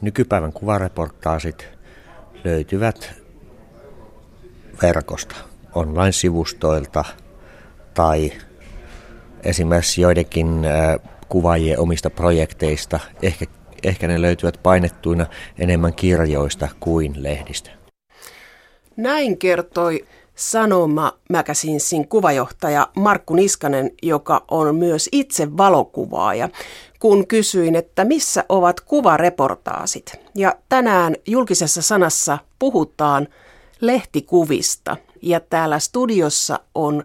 nykypäivän kuvareportaasit löytyvät verkosta, online-sivustoilta tai esimerkiksi joidenkin kuvaajien omista projekteista. Ehkä, ehkä ne löytyvät painettuina enemmän kirjoista kuin lehdistä. Näin kertoi Sanoma Magazinesin kuvajohtaja Markku Niskanen, joka on myös itse valokuvaaja, kun kysyin, että missä ovat kuvareportaasit. Ja tänään julkisessa sanassa puhutaan lehtikuvista. Ja täällä studiossa on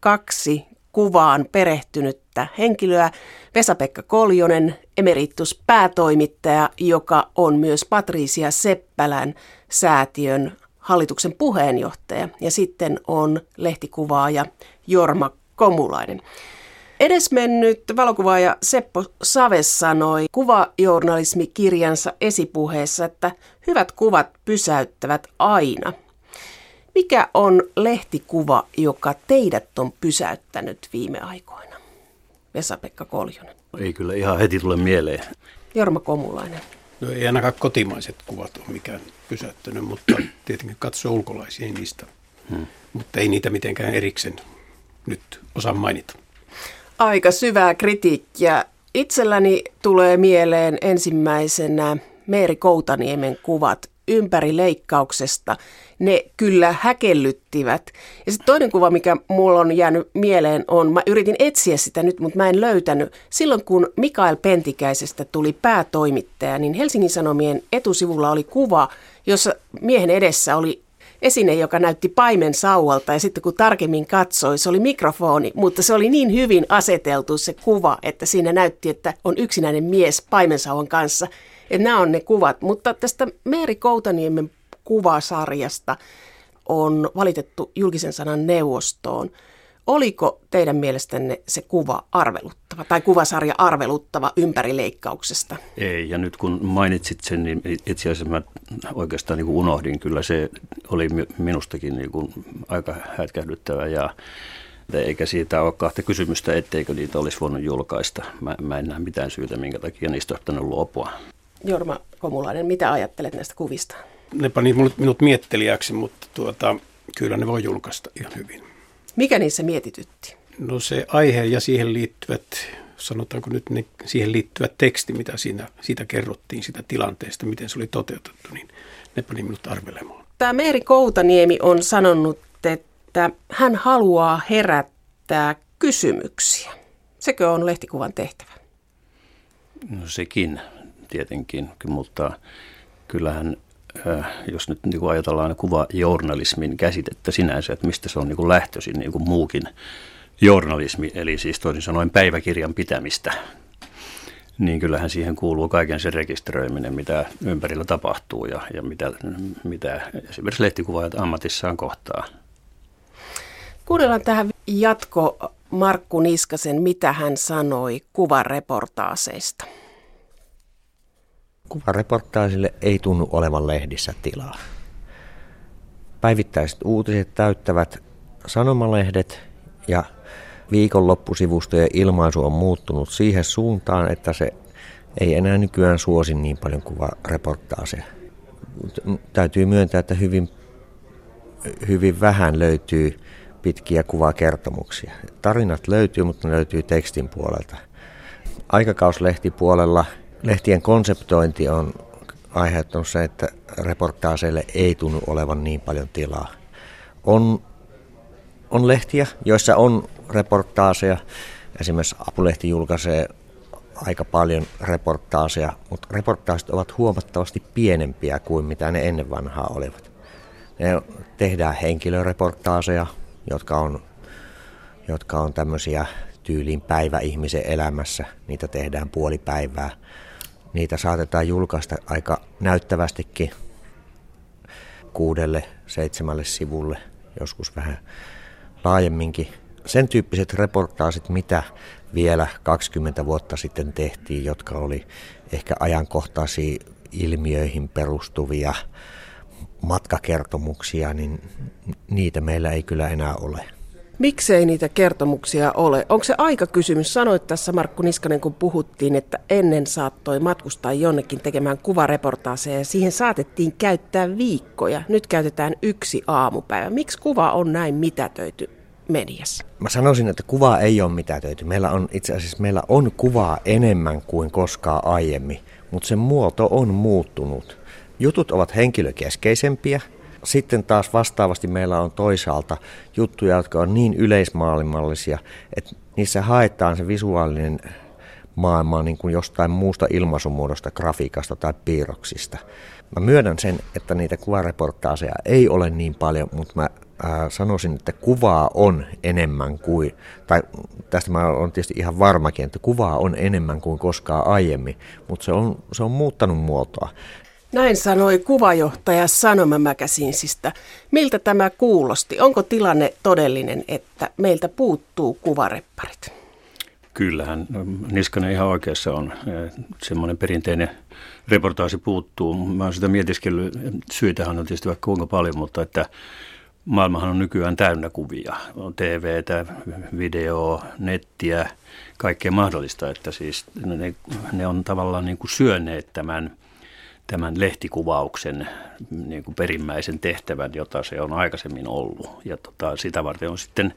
kaksi kuvaan perehtynyttä henkilöä. Vesa-Pekka Koljonen, emeritus päätoimittaja, joka on myös Patricia Seppälän säätiön hallituksen puheenjohtaja. Ja sitten on lehtikuvaaja Jorma Komulainen. Edesmennyt valokuvaaja Seppo Saves sanoi kuvajournalismikirjansa esipuheessa, että hyvät kuvat pysäyttävät aina. Mikä on lehtikuva, joka teidät on pysäyttänyt viime aikoina? Vesa-Pekka Koljonen. Ei kyllä ihan heti tule mieleen. Jorma Komulainen. No ei ainakaan kotimaiset kuvat ole mikään pysäyttänyt, mutta tietenkin katsoo ulkolaisia niistä. Hmm. Mutta ei niitä mitenkään erikseen nyt osaa mainita. Aika syvää kritiikkiä. Itselläni tulee mieleen ensimmäisenä Meeri Koutaniemen kuvat ympärileikkauksesta. Ne kyllä häkellyttivät. Ja sitten toinen kuva, mikä mulla on jäänyt mieleen on, mä yritin etsiä sitä nyt, mutta mä en löytänyt. Silloin kun Mikael Pentikäisestä tuli päätoimittaja, niin Helsingin Sanomien etusivulla oli kuva, jossa miehen edessä oli esine, joka näytti paimen sauvalta ja sitten kun tarkemmin katsoi, se oli mikrofoni, mutta se oli niin hyvin aseteltu se kuva, että siinä näytti, että on yksinäinen mies paimensauvan kanssa. Että nämä on ne kuvat, mutta tästä Meeri Koutaniemen kuvasarjasta on valitettu julkisen sanan neuvostoon. Oliko teidän mielestänne se kuva arveluttava tai kuvasarja arveluttava ympärileikkauksesta? Ei, ja nyt kun mainitsit sen, niin itse asiassa mä oikeastaan niin kuin unohdin. Kyllä se oli minustakin niin kuin aika hätkähdyttävä ja eikä siitä ole kahta kysymystä, etteikö niitä olisi voinut julkaista. Mä, mä en näe mitään syytä, minkä takia niistä on luopua. Jorma Komulainen, mitä ajattelet näistä kuvista? Ne pani minut miettelijäksi, mutta tuota, kyllä ne voi julkaista ihan hyvin. Mikä niissä mietitytti? No se aihe ja siihen liittyvät, sanotaanko nyt ne, siihen liittyvät teksti, mitä siinä, siitä kerrottiin, sitä tilanteesta, miten se oli toteutettu, niin ne pani minut arvelemaan. Tämä Meeri Koutaniemi on sanonut, että hän haluaa herättää kysymyksiä. Sekö on lehtikuvan tehtävä? No sekin tietenkin, mutta kyllähän jos nyt niin kuin ajatellaan kuvajournalismin käsitettä sinänsä, että mistä se on niin kuin lähtöisin niin kuin muukin journalismi, eli siis toisin sanoen päiväkirjan pitämistä, niin kyllähän siihen kuuluu kaiken sen rekisteröiminen, mitä ympärillä tapahtuu ja, ja mitä, mitä esimerkiksi lehtikuvaajat ammatissaan kohtaa. Kuunnellaan tähän jatko Markku Niskasen, mitä hän sanoi kuvareportaaseista kuvareportaasille ei tunnu olevan lehdissä tilaa. Päivittäiset uutiset täyttävät sanomalehdet ja viikonloppusivustojen ilmaisu on muuttunut siihen suuntaan, että se ei enää nykyään suosi niin paljon kuvareportaaseja. Täytyy myöntää, että hyvin, hyvin vähän löytyy pitkiä kuvakertomuksia. Tarinat löytyy, mutta ne löytyy tekstin puolelta. Aikakauslehtipuolella lehtien konseptointi on aiheuttanut se, että reportaaseille ei tunnu olevan niin paljon tilaa. On, on lehtiä, joissa on reportaaseja. Esimerkiksi Apulehti julkaisee aika paljon reportaaseja, mutta reportaasit ovat huomattavasti pienempiä kuin mitä ne ennen vanhaa olivat. Ne tehdään henkilöreportaaseja, jotka on, jotka on tämmöisiä tyyliin päivä ihmisen elämässä. Niitä tehdään puoli päivää niitä saatetaan julkaista aika näyttävästikin kuudelle, seitsemälle sivulle, joskus vähän laajemminkin. Sen tyyppiset reportaasit, mitä vielä 20 vuotta sitten tehtiin, jotka oli ehkä ajankohtaisia ilmiöihin perustuvia matkakertomuksia, niin niitä meillä ei kyllä enää ole. Miksei niitä kertomuksia ole? Onko se aika kysymys? Sanoit tässä Markku Niskanen, kun puhuttiin, että ennen saattoi matkustaa jonnekin tekemään kuvareportaaseja ja siihen saatettiin käyttää viikkoja. Nyt käytetään yksi aamupäivä. Miksi kuva on näin mitätöity mediassa? Mä sanoisin, että kuvaa ei ole mitätöity. Meillä on itse asiassa meillä on kuvaa enemmän kuin koskaan aiemmin, mutta sen muoto on muuttunut. Jutut ovat henkilökeskeisempiä, sitten taas vastaavasti meillä on toisaalta juttuja, jotka on niin yleismaailmallisia, että niissä haetaan se visuaalinen maailma niin kuin jostain muusta ilmaisumuodosta, grafiikasta tai piirroksista. Mä myönnän sen, että niitä kuvareportaaseja ei ole niin paljon, mutta mä ää, sanoisin, että kuvaa on enemmän kuin, tai tästä mä olen tietysti ihan varmakin, että kuvaa on enemmän kuin koskaan aiemmin, mutta se on, se on muuttanut muotoa. Näin sanoi kuvajohtaja Sanoma Mäkäsinsistä. Miltä tämä kuulosti? Onko tilanne todellinen, että meiltä puuttuu kuvarepparit? Kyllähän no, Niskanen ihan oikeassa on. Semmoinen perinteinen reportaasi puuttuu. Mä oon sitä mietiskellyt. Syitähän on tietysti vaikka kuinka paljon, mutta että maailmahan on nykyään täynnä kuvia. On TVtä, videoa, nettiä, kaikkea mahdollista. Että siis ne, ne on tavallaan niin kuin syöneet tämän – tämän lehtikuvauksen niin kuin perimmäisen tehtävän, jota se on aikaisemmin ollut. Ja tota, sitä varten on sitten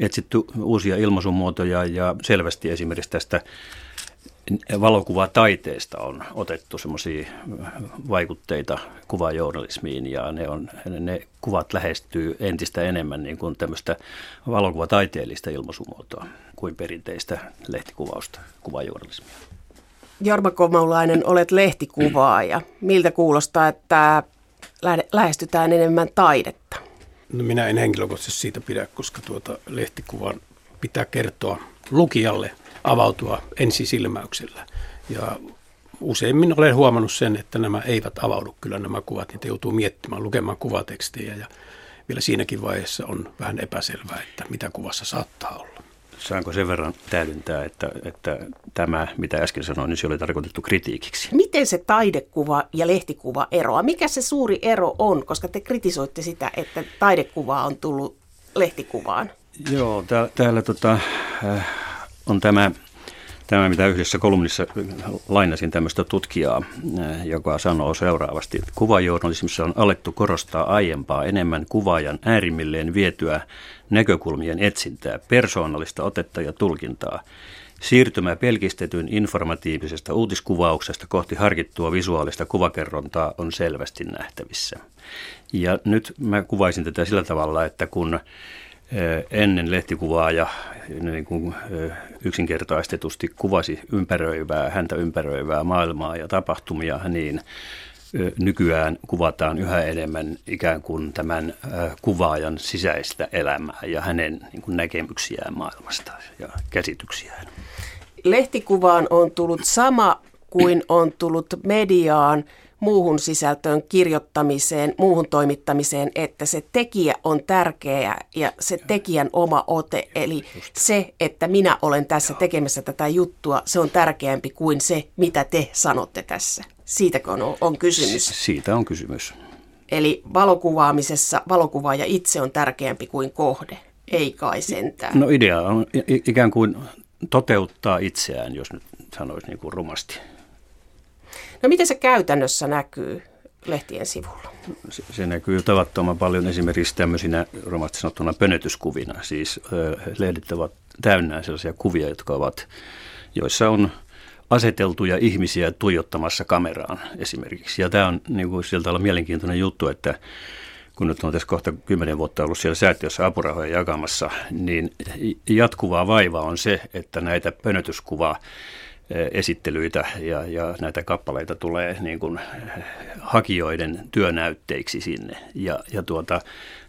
etsitty uusia ilmaisumuotoja ja selvästi esimerkiksi tästä valokuvataiteesta on otettu semmoisia vaikutteita kuvajournalismiin ja ne, on, ne kuvat lähestyy entistä enemmän niin kuin tämmöistä valokuvataiteellista ilmaisumuotoa kuin perinteistä lehtikuvausta, kuvajournalismia. Jorma Komaulainen, olet lehtikuvaaja. Miltä kuulostaa, että lähestytään enemmän taidetta? No minä en henkilökohtaisesti siitä pidä, koska tuota lehtikuvan pitää kertoa lukijalle, avautua ensisilmäyksellä. Ja useimmin olen huomannut sen, että nämä eivät avaudu kyllä nämä kuvat, niitä joutuu miettimään, lukemaan kuvatekstejä ja vielä siinäkin vaiheessa on vähän epäselvää, että mitä kuvassa saattaa olla. Saanko sen verran täydentää, että, että tämä, mitä äsken sanoin, niin se oli tarkoitettu kritiikiksi? Miten se taidekuva ja lehtikuva eroaa? Mikä se suuri ero on, koska te kritisoitte sitä, että taidekuva on tullut lehtikuvaan? Joo, täällä, täällä tota, äh, on tämä Tämä, mitä yhdessä kolumnissa lainasin tämmöistä tutkijaa, äh, joka sanoo seuraavasti. Kuvajournalismissa on alettu korostaa aiempaa enemmän kuvaajan äärimmilleen vietyä näkökulmien etsintää, persoonallista otetta ja tulkintaa. Siirtymä pelkistetyn informatiivisesta uutiskuvauksesta kohti harkittua visuaalista kuvakerrontaa on selvästi nähtävissä. Ja nyt mä kuvaisin tätä sillä tavalla, että kun ennen lehtikuvaaja niin kuin yksinkertaistetusti kuvasi ympäröivää, häntä ympäröivää maailmaa ja tapahtumia, niin nykyään kuvataan yhä enemmän ikään kuin tämän kuvaajan sisäistä elämää ja hänen niin kuin näkemyksiään maailmasta ja käsityksiään. Lehtikuvaan on tullut sama kuin on tullut mediaan muuhun sisältöön kirjoittamiseen, muuhun toimittamiseen, että se tekijä on tärkeä ja se tekijän oma ote. Eli se, että minä olen tässä tekemässä tätä juttua, se on tärkeämpi kuin se, mitä te sanotte tässä. Siitäkö on, on kysymys? Siitä on kysymys. Eli valokuvaamisessa valokuvaaja itse on tärkeämpi kuin kohde, ei kai sentään. No idea on ikään kuin toteuttaa itseään, jos nyt sanoisi niin kuin rumasti. No miten se käytännössä näkyy lehtien sivulla? Se, se näkyy tavattoman paljon esimerkiksi tämmöisinä romasti sanottuna pönötyskuvina. Siis äh, lehdet ovat täynnä sellaisia kuvia, jotka ovat, joissa on aseteltuja ihmisiä tuijottamassa kameraan esimerkiksi. Ja tämä on niin kuin, sieltä olla mielenkiintoinen juttu, että kun nyt on tässä kohta kymmenen vuotta ollut siellä säätiössä apurahoja jakamassa, niin jatkuvaa vaivaa on se, että näitä pönötyskuvaa esittelyitä ja, ja näitä kappaleita tulee niin kuin hakijoiden työnäytteiksi sinne. Ja, ja tuota,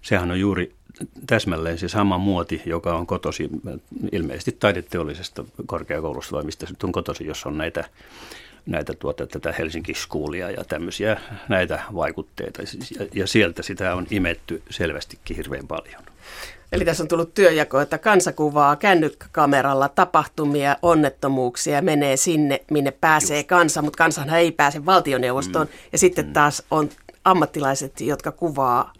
sehän on juuri täsmälleen se sama muoti, joka on kotosi ilmeisesti taideteollisesta korkeakoulusta vai mistä se on kotosi, jos on näitä, näitä tuota, tätä Helsinki Schoolia ja tämmöisiä näitä vaikutteita. Ja, ja sieltä sitä on imetty selvästikin hirveän paljon. Eli tässä on tullut työjako, että kansa kuvaa kännykkäkameralla tapahtumia, onnettomuuksia, menee sinne, minne pääsee Just. kansa, mutta kansahan ei pääse valtioneuvostoon. Mm. Ja sitten mm. taas on ammattilaiset, jotka kuvaa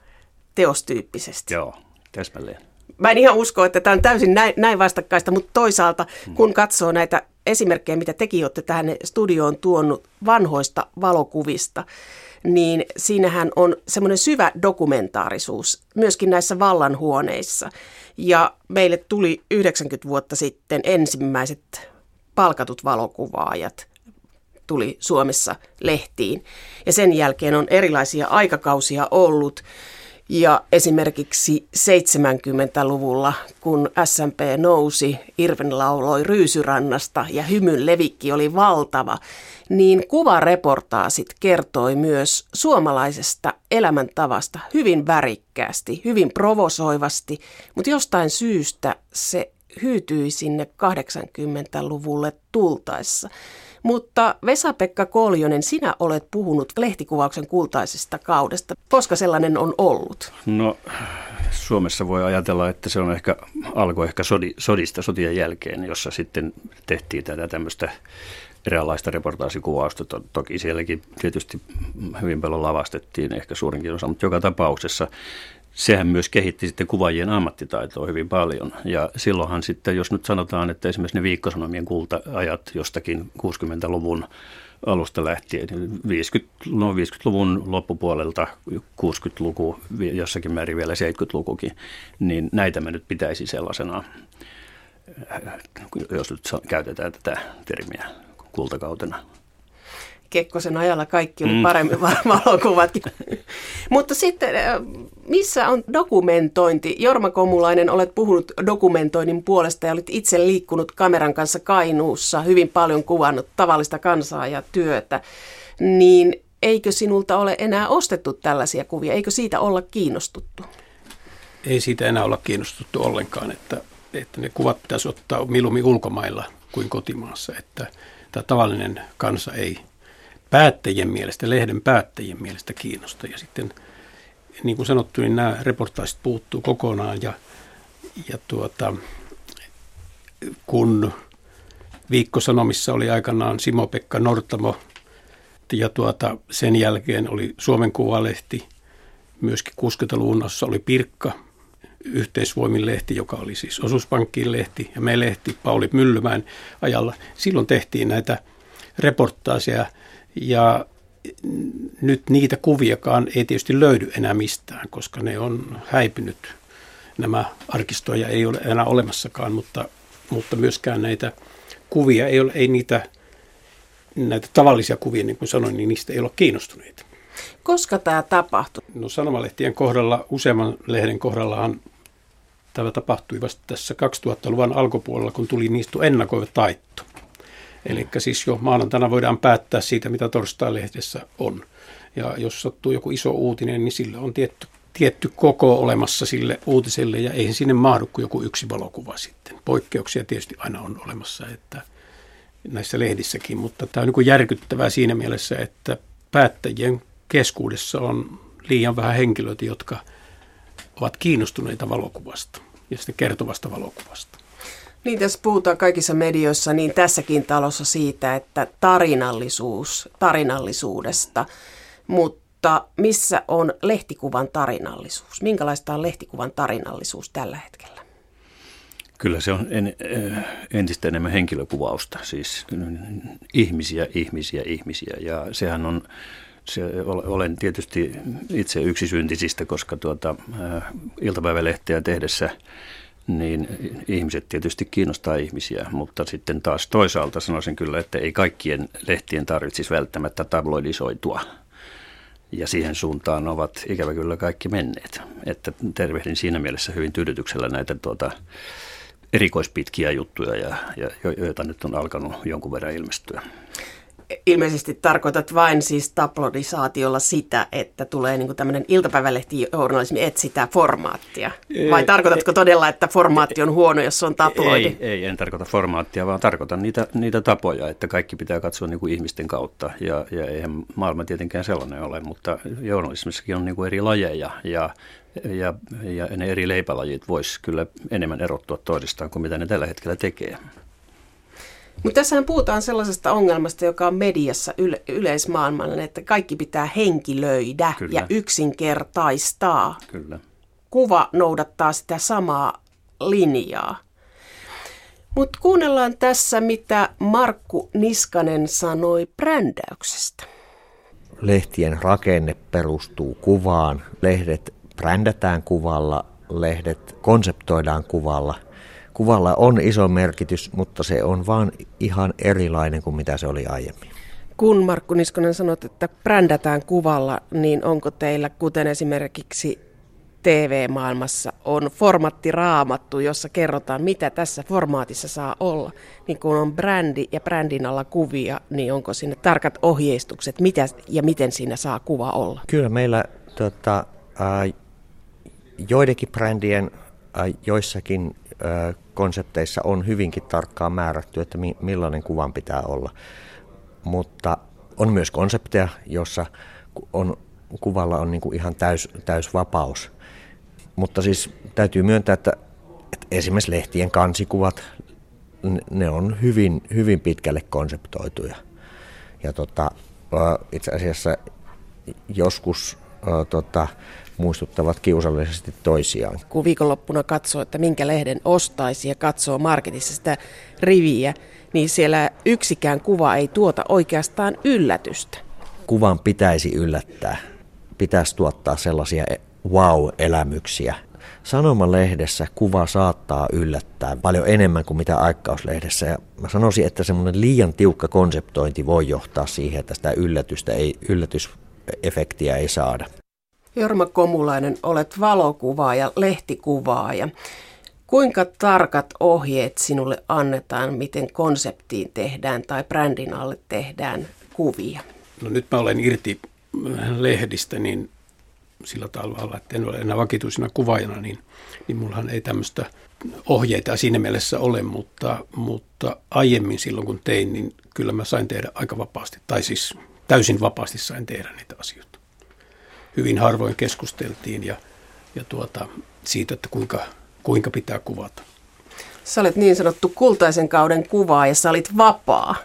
teostyyppisesti. Joo, täsmälleen. mä en ihan usko, että tämä on täysin näin, näin vastakkaista, mutta toisaalta kun katsoo näitä esimerkkejä, mitä tekin olette tähän studioon tuonut vanhoista valokuvista, niin siinähän on semmoinen syvä dokumentaarisuus myöskin näissä vallanhuoneissa. Ja meille tuli 90 vuotta sitten ensimmäiset palkatut valokuvaajat tuli Suomessa lehtiin. Ja sen jälkeen on erilaisia aikakausia ollut. Ja esimerkiksi 70-luvulla, kun SMP nousi, Irven lauloi Ryysyrannasta ja hymyn levikki oli valtava, niin kuvareportaasit kertoi myös suomalaisesta elämäntavasta hyvin värikkäästi, hyvin provosoivasti, mutta jostain syystä se hyytyi sinne 80-luvulle tultaessa. Mutta Vesa-Pekka Koljonen, sinä olet puhunut lehtikuvauksen kultaisesta kaudesta. Koska sellainen on ollut? No Suomessa voi ajatella, että se on ehkä, alkoi ehkä sodi, sodista sotien jälkeen, jossa sitten tehtiin tätä tämmöistä eräänlaista reportaasikuvausta. Toki sielläkin tietysti hyvin paljon lavastettiin, ehkä suurinkin osa, mutta joka tapauksessa sehän myös kehitti sitten kuvaajien ammattitaitoa hyvin paljon. Ja silloinhan sitten, jos nyt sanotaan, että esimerkiksi ne viikkosanomien kulta-ajat jostakin 60-luvun alusta lähtien, 50, no 50-luvun loppupuolelta 60-luku, jossakin määrin vielä 70-lukukin, niin näitä me nyt pitäisi sellaisena, jos nyt käytetään tätä termiä kultakautena Kekkosen ajalla kaikki oli mm. paremmin mm. valokuvatkin. Mutta sitten, missä on dokumentointi? Jorma Komulainen, olet puhunut dokumentoinnin puolesta ja olet itse liikkunut kameran kanssa Kainuussa, hyvin paljon kuvannut tavallista kansaa ja työtä. Niin eikö sinulta ole enää ostettu tällaisia kuvia? Eikö siitä olla kiinnostuttu? Ei siitä enää olla kiinnostuttu ollenkaan, että, että ne kuvat pitäisi ottaa milummin ulkomailla kuin kotimaassa, että tämä tavallinen kansa ei päättäjien mielestä, lehden päättäjien mielestä kiinnosta. Ja sitten, niin kuin sanottu, niin nämä reportaasit puuttuu kokonaan. Ja, ja tuota, kun Viikkosanomissa oli aikanaan Simo-Pekka Nortamo ja tuota, sen jälkeen oli Suomen Kuvalehti, myöskin 60-luvun oli Pirkka, yhteisvoimin lehti, joka oli siis osuuspankkiin lehti ja me lehti Pauli Myllymäen ajalla. Silloin tehtiin näitä reportaaseja ja nyt niitä kuviakaan ei tietysti löydy enää mistään, koska ne on häipynyt. Nämä arkistoja ei ole enää olemassakaan, mutta, mutta myöskään näitä kuvia ei ole, ei niitä, näitä tavallisia kuvia, niin kuin sanoin, niin niistä ei ole kiinnostuneita. Koska tämä tapahtui? No sanomalehtien kohdalla, useamman lehden kohdallahan tämä tapahtui vasta tässä 2000-luvun alkupuolella, kun tuli niistä ennakoiva taitto. Eli siis jo maanantaina voidaan päättää siitä, mitä torstai-lehdessä on. Ja jos sattuu joku iso uutinen, niin sillä on tietty, tietty koko olemassa sille uutiselle ja eihän sinne mahdu kuin joku yksi valokuva sitten. Poikkeuksia tietysti aina on olemassa, että näissä lehdissäkin, mutta tämä on niin järkyttävää siinä mielessä, että päättäjien keskuudessa on liian vähän henkilöitä, jotka ovat kiinnostuneita valokuvasta ja sitten kertovasta valokuvasta. Niin, tässä puhutaan kaikissa medioissa, niin tässäkin talossa siitä, että tarinallisuus, tarinallisuudesta, mutta missä on lehtikuvan tarinallisuus? Minkälaista on lehtikuvan tarinallisuus tällä hetkellä? Kyllä se on en, eh, entistä enemmän henkilökuvausta, siis ihmisiä, ihmisiä, ihmisiä. Ja sehän on, se, olen tietysti itse yksi syntisistä, koska tuota, äh, iltapäivälehteä tehdessä – niin ihmiset tietysti kiinnostaa ihmisiä, mutta sitten taas toisaalta sanoisin kyllä, että ei kaikkien lehtien tarvitsisi välttämättä tabloidisoitua. Ja siihen suuntaan ovat ikävä kyllä kaikki menneet. Että tervehdin siinä mielessä hyvin tyydytyksellä näitä tuota, erikoispitkiä juttuja, ja, ja, joita nyt on alkanut jonkun verran ilmestyä ilmeisesti tarkoitat vain siis tablodisaatiolla sitä, että tulee niin tämmöinen iltapäivälehtijournalismi etsitä formaattia? Vai tarkoitatko todella, että formaatti on huono, jos on tabloidi? Ei, ei en tarkoita formaattia, vaan tarkoitan niitä, niitä tapoja, että kaikki pitää katsoa niin kuin ihmisten kautta. Ja, ja eihän maailma tietenkään sellainen ole, mutta journalismissakin on niin kuin eri lajeja ja ja, ja ne eri leipälajit vois kyllä enemmän erottua toisistaan kuin mitä ne tällä hetkellä tekee. Mutta tässähän puhutaan sellaisesta ongelmasta, joka on mediassa yle- yleismaailmallinen, että kaikki pitää henkilöidä Kyllä. ja yksinkertaistaa. Kyllä. Kuva noudattaa sitä samaa linjaa. Mutta kuunnellaan tässä, mitä Markku Niskanen sanoi brändäyksestä. Lehtien rakenne perustuu kuvaan. Lehdet brändätään kuvalla, lehdet konseptoidaan kuvalla. Kuvalla on iso merkitys, mutta se on vaan ihan erilainen kuin mitä se oli aiemmin. Kun Markku Niskonen sanot, että brändätään kuvalla, niin onko teillä, kuten esimerkiksi TV-maailmassa on formatti raamattu, jossa kerrotaan, mitä tässä formaatissa saa olla. Niin kun on brändi ja brändin alla kuvia, niin onko sinne tarkat ohjeistukset, mitä ja miten siinä saa kuva olla? Kyllä meillä tota, äh, joidenkin brändien äh, joissakin konsepteissa on hyvinkin tarkkaan määrätty, että mi- millainen kuvan pitää olla. Mutta on myös konsepteja, jossa on, kuvalla on niin kuin ihan täys, täys vapaus mutta siis täytyy myöntää, että, että esimerkiksi lehtien kansikuvat, ne on hyvin, hyvin pitkälle konseptoituja. Ja tota, itse asiassa joskus tota, muistuttavat kiusallisesti toisiaan. Kun viikonloppuna katsoo, että minkä lehden ostaisi ja katsoo marketissa sitä riviä, niin siellä yksikään kuva ei tuota oikeastaan yllätystä. Kuvan pitäisi yllättää. Pitäisi tuottaa sellaisia wow-elämyksiä. Sanomalehdessä kuva saattaa yllättää paljon enemmän kuin mitä aikkauslehdessä. Ja mä sanoisin, että semmoinen liian tiukka konseptointi voi johtaa siihen, että sitä yllätystä ei, yllätysefektiä ei saada. Jorma Komulainen, olet valokuvaaja, lehtikuvaaja. Kuinka tarkat ohjeet sinulle annetaan, miten konseptiin tehdään tai brändin alle tehdään kuvia? No nyt mä olen irti lehdistä, niin sillä tavalla, että en ole enää vakituisena kuvaajana, niin, niin mullahan ei tämmöistä ohjeita siinä mielessä ole, mutta, mutta aiemmin silloin kun tein, niin kyllä mä sain tehdä aika vapaasti, tai siis täysin vapaasti sain tehdä niitä asioita. Hyvin harvoin keskusteltiin ja, ja tuota, siitä, että kuinka, kuinka pitää kuvata. Sä olet niin sanottu kultaisen kauden kuvaa ja sä olit vapaa.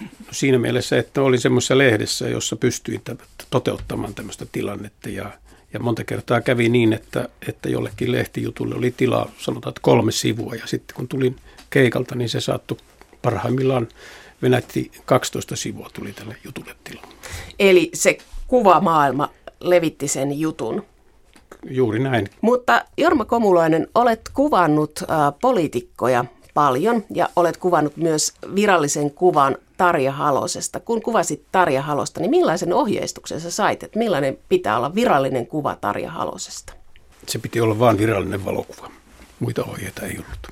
No siinä mielessä, että oli semmoisessa lehdessä, jossa pystyin toteuttamaan tämmöistä tilannetta ja, ja monta kertaa kävi niin, että, että jollekin lehtijutulle oli tilaa, sanotaan, että kolme sivua ja sitten kun tulin keikalta, niin se saattoi parhaimmillaan venätti 12 sivua tuli tälle jutulle tilaa. Eli se kuvamaailma levitti sen jutun. Juuri näin. Mutta Jorma Komulainen, olet kuvannut äh, poliitikkoja paljon ja olet kuvannut myös virallisen kuvan Tarja Halosesta. Kun kuvasit Tarja Halosta, niin millaisen ohjeistuksen sä sait, että millainen pitää olla virallinen kuva Tarja Halosesta? Se piti olla vain virallinen valokuva. Muita ohjeita ei ollut.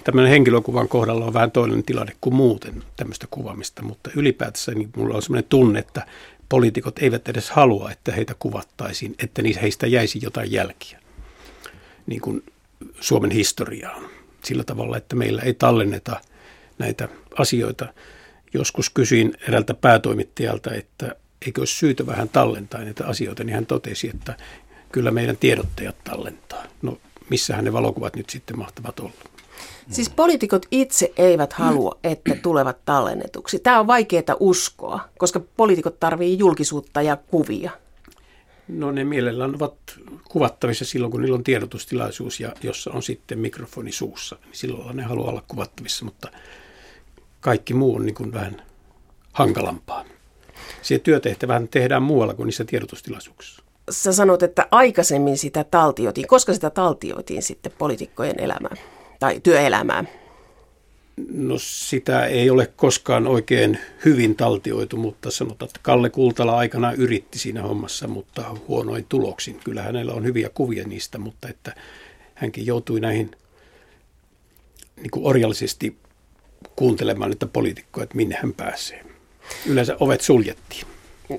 Tämmöinen henkilökuvan kohdalla on vähän toinen tilanne kuin muuten tämmöistä kuvaamista, mutta ylipäätänsä niin mulla on sellainen tunne, että poliitikot eivät edes halua, että heitä kuvattaisiin, että heistä jäisi jotain jälkiä, niin kuin Suomen historiaan. Sillä tavalla, että meillä ei tallenneta – näitä asioita. Joskus kysyin eräältä päätoimittajalta, että eikö olisi syytä vähän tallentaa näitä asioita, niin hän totesi, että kyllä meidän tiedottajat tallentaa. No missähän ne valokuvat nyt sitten mahtavat olla? Siis poliitikot itse eivät halua, että tulevat tallennetuksi. Tämä on vaikeaa uskoa, koska poliitikot tarvitsevat julkisuutta ja kuvia. No ne mielellään ovat kuvattavissa silloin, kun niillä on tiedotustilaisuus ja jossa on sitten mikrofoni suussa. Niin silloin ne haluaa olla kuvattavissa, mutta kaikki muu on niin kuin vähän hankalampaa. Se työtehtävä tehdään muualla kuin niissä tiedotustilaisuuksissa. Sä sanot, että aikaisemmin sitä taltioitiin. Koska sitä taltioitiin sitten poliitikkojen elämään tai työelämään? No sitä ei ole koskaan oikein hyvin taltioitu, mutta sanotaan, että Kalle Kultala aikana yritti siinä hommassa, mutta huonoin tuloksin. Kyllä hänellä on hyviä kuvia niistä, mutta että hänkin joutui näihin niin kuin orjallisesti kuuntelemaan niitä poliitikkoja, että minne hän pääsee. Yleensä ovet suljettiin.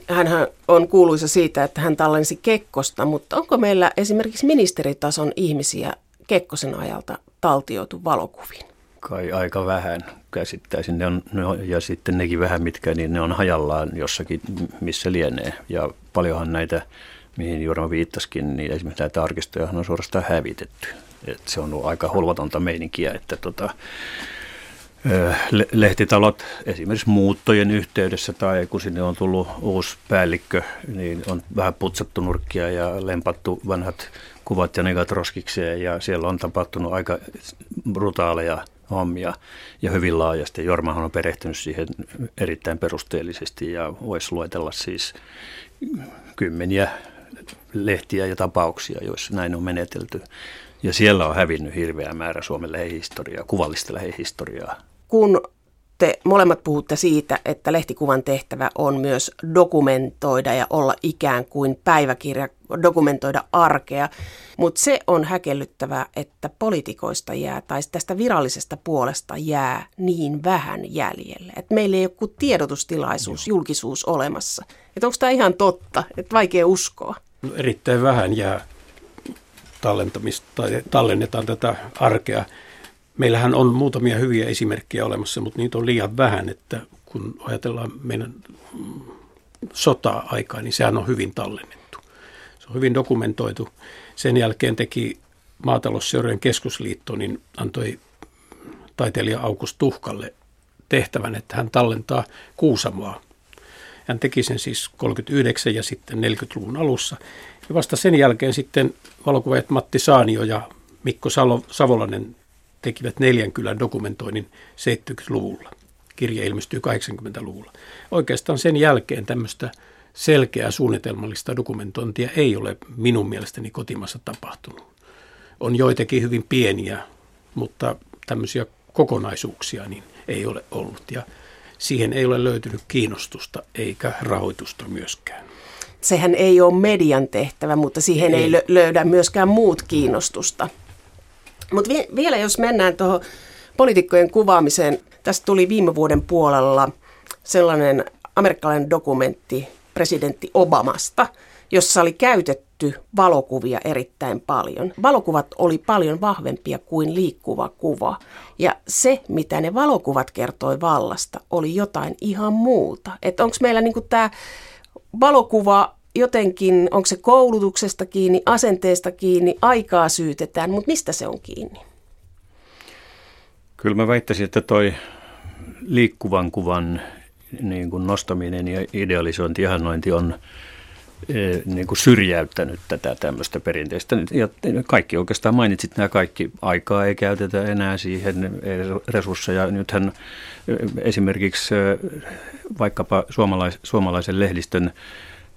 Hän on kuuluisa siitä, että hän tallensi Kekkosta, mutta onko meillä esimerkiksi ministeritason ihmisiä Kekkosen ajalta taltioitu valokuviin? Kai aika vähän käsittäisin. Ne on, ne on, ja sitten nekin vähän mitkä, niin ne on hajallaan jossakin, missä lienee. Ja paljonhan näitä, mihin Jorma viittasikin, niin esimerkiksi näitä arkistoja on suorastaan hävitetty. Et se on ollut aika holvatonta meininkiä, että tota, lehtitalot esimerkiksi muuttojen yhteydessä tai kun sinne on tullut uusi päällikkö, niin on vähän putsattu nurkkia ja lempattu vanhat kuvat ja negat roskikseen ja siellä on tapahtunut aika brutaaleja hommia ja hyvin laajasti. Jormahan on perehtynyt siihen erittäin perusteellisesti ja voisi luetella siis kymmeniä lehtiä ja tapauksia, joissa näin on menetelty. Ja siellä on hävinnyt hirveä määrä Suomen lähihistoriaa, kuvallista lähihistoriaa. Kun te molemmat puhutte siitä, että lehtikuvan tehtävä on myös dokumentoida ja olla ikään kuin päiväkirja, dokumentoida arkea. Mutta se on häkellyttävää, että politikoista jää tai tästä virallisesta puolesta jää niin vähän jäljelle. Että meillä ei ole kuin tiedotustilaisuus, julkisuus olemassa. Että onko tämä ihan totta? Että vaikea uskoa. No, erittäin vähän jää tallentamista tai tallennetaan tätä arkea. Meillähän on muutamia hyviä esimerkkejä olemassa, mutta niitä on liian vähän, että kun ajatellaan meidän sota-aikaa, niin sehän on hyvin tallennettu. Se on hyvin dokumentoitu. Sen jälkeen teki maatalousseurojen keskusliitto, niin antoi taiteilija August Tuhkalle tehtävän, että hän tallentaa Kuusamoa. Hän teki sen siis 39 ja sitten 40-luvun alussa. Ja vasta sen jälkeen sitten valokuvaajat Matti Saanio ja Mikko Salo, Savolainen tekivät neljän kylän dokumentoinnin 70-luvulla. Kirja ilmestyi 80-luvulla. Oikeastaan sen jälkeen tämmöistä selkeää suunnitelmallista dokumentointia ei ole minun mielestäni kotimassa tapahtunut. On joitakin hyvin pieniä, mutta tämmöisiä kokonaisuuksia niin ei ole ollut. Ja siihen ei ole löytynyt kiinnostusta eikä rahoitusta myöskään. Sehän ei ole median tehtävä, mutta siihen ei, ei löydä myöskään muut kiinnostusta. Mutta vi- vielä jos mennään tuohon poliitikkojen kuvaamiseen, tästä tuli viime vuoden puolella sellainen amerikkalainen dokumentti presidentti Obamasta, jossa oli käytetty valokuvia erittäin paljon. Valokuvat oli paljon vahvempia kuin liikkuva kuva. Ja se, mitä ne valokuvat kertoi vallasta, oli jotain ihan muuta. Että onko meillä niinku tämä valokuva jotenkin, onko se koulutuksesta kiinni, asenteesta kiinni, aikaa syytetään, mutta mistä se on kiinni? Kyllä mä väittäisin, että toi liikkuvan kuvan niin kuin nostaminen ja idealisointi, ihannointi on e, niin kuin syrjäyttänyt tätä tämmöistä perinteistä. Ja kaikki oikeastaan mainitsit nämä kaikki. Aikaa ei käytetä enää siihen, resursseja. Nythän e, esimerkiksi e, vaikkapa suomalais, suomalaisen lehdistön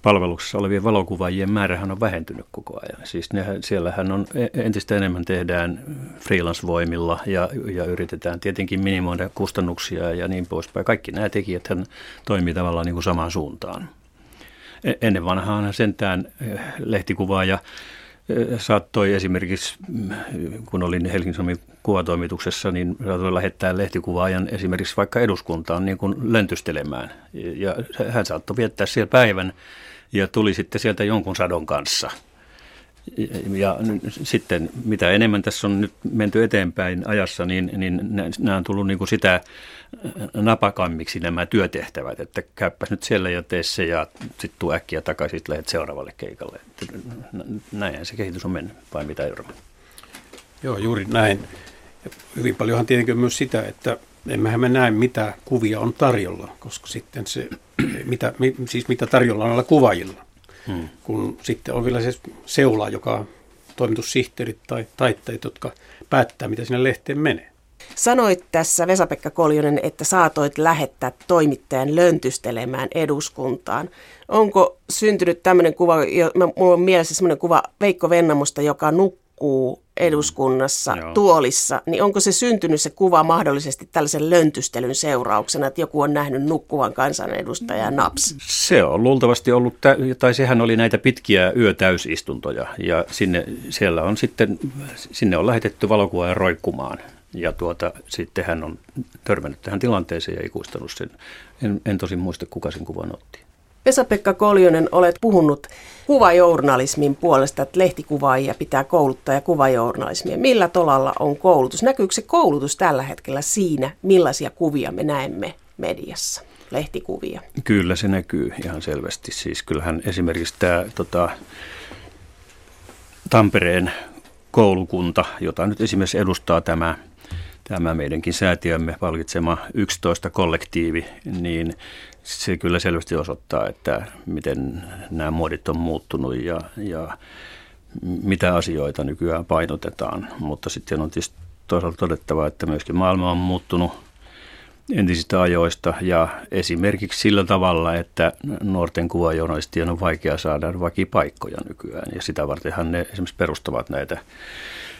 palveluksessa olevien valokuvaajien määrähän on vähentynyt koko ajan. Siis ne, siellähän on e, entistä enemmän tehdään freelance-voimilla ja, ja yritetään tietenkin minimoida kustannuksia ja niin poispäin. Kaikki nämä tekijät toimii tavallaan niin kuin samaan suuntaan. E, ennen vanhaan sentään e, lehtikuvaaja saattoi esimerkiksi, kun olin Helsingin Sanomin kuvatoimituksessa, niin saattoi lähettää lehtikuvaajan esimerkiksi vaikka eduskuntaan niin kuin lentystelemään. Ja hän saattoi viettää siellä päivän ja tuli sitten sieltä jonkun sadon kanssa. Ja sitten mitä enemmän tässä on nyt menty eteenpäin ajassa, niin, niin nämä on tullut niin kuin sitä napakammiksi nämä työtehtävät, että käyppäs nyt siellä ja tee se ja sitten tuu äkkiä takaisin, sitten lähdet seuraavalle keikalle. Näinhän se kehitys on mennyt, vai mitä Jorma? Joo, juuri näin. Ja hyvin paljonhan tietenkin myös sitä, että emmehän me näe, mitä kuvia on tarjolla, koska sitten se, mitä, siis mitä tarjolla on olla kuvaajilla. Hmm. Kun sitten on vielä se seula, joka toimitussihteerit tai taitteet, jotka päättää, mitä sinne lehteen menee. Sanoit tässä Vesa-Pekka Koljonen, että saatoit lähettää toimittajan löntystelemään eduskuntaan. Onko syntynyt tämmöinen kuva, mulla on mielessä semmoinen kuva Veikko Vennamusta, joka nukkuu eduskunnassa Joo. tuolissa, niin onko se syntynyt se kuva mahdollisesti tällaisen löntystelyn seurauksena, että joku on nähnyt nukkuvan kansanedustajan naps? Se on luultavasti ollut, tai sehän oli näitä pitkiä yötäysistuntoja, ja sinne, siellä on sitten, sinne on lähetetty valokuvaa roikkumaan. Ja tuota, sitten hän on törmännyt tähän tilanteeseen ja ikuistanut sen. En, en tosin muista, kuka sen kuvan otti. Vesa-Pekka Koljonen, olet puhunut kuvajournalismin puolesta, että lehtikuvaajia pitää kouluttaa ja kuvajournalismia. Millä tolalla on koulutus? Näkyykö se koulutus tällä hetkellä siinä, millaisia kuvia me näemme mediassa, lehtikuvia? Kyllä se näkyy ihan selvästi. Siis kyllähän esimerkiksi tämä tota, Tampereen koulukunta, jota nyt esimerkiksi edustaa tämä tämä meidänkin säätiömme palkitsema 11 kollektiivi, niin se kyllä selvästi osoittaa, että miten nämä muodit on muuttunut ja, ja mitä asioita nykyään painotetaan. Mutta sitten on tietysti toisaalta todettava, että myöskin maailma on muuttunut entisistä ajoista ja esimerkiksi sillä tavalla, että nuorten kuvajournalistien on vaikea saada vakipaikkoja nykyään ja sitä vartenhan ne esimerkiksi perustavat näitä